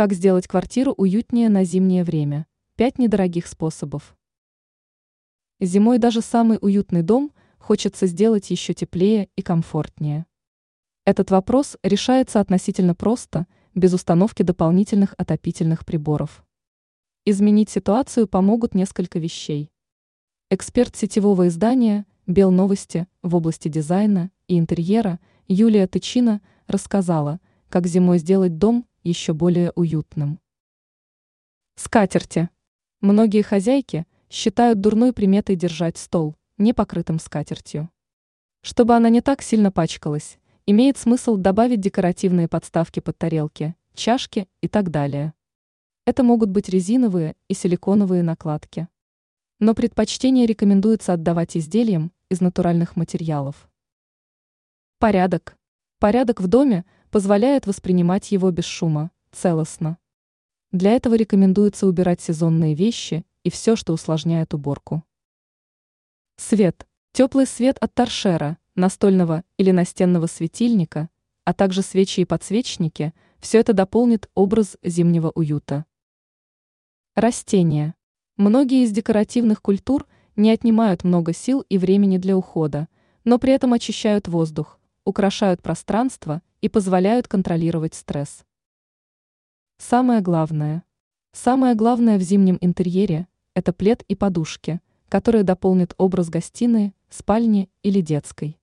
Как сделать квартиру уютнее на зимнее время? Пять недорогих способов. Зимой даже самый уютный дом хочется сделать еще теплее и комфортнее. Этот вопрос решается относительно просто, без установки дополнительных отопительных приборов. Изменить ситуацию помогут несколько вещей. Эксперт сетевого издания «Белновости» в области дизайна и интерьера Юлия Тычина рассказала, как зимой сделать дом еще более уютным. Скатерти. Многие хозяйки считают дурной приметой держать стол, не покрытым скатертью. Чтобы она не так сильно пачкалась, имеет смысл добавить декоративные подставки под тарелки, чашки и так далее. Это могут быть резиновые и силиконовые накладки. Но предпочтение рекомендуется отдавать изделиям из натуральных материалов. Порядок. Порядок в доме позволяет воспринимать его без шума, целостно. Для этого рекомендуется убирать сезонные вещи и все, что усложняет уборку. Свет. Теплый свет от торшера, настольного или настенного светильника, а также свечи и подсвечники – все это дополнит образ зимнего уюта. Растения. Многие из декоративных культур не отнимают много сил и времени для ухода, но при этом очищают воздух, украшают пространство и позволяют контролировать стресс. Самое главное. Самое главное в зимнем интерьере – это плед и подушки, которые дополнят образ гостиной, спальни или детской.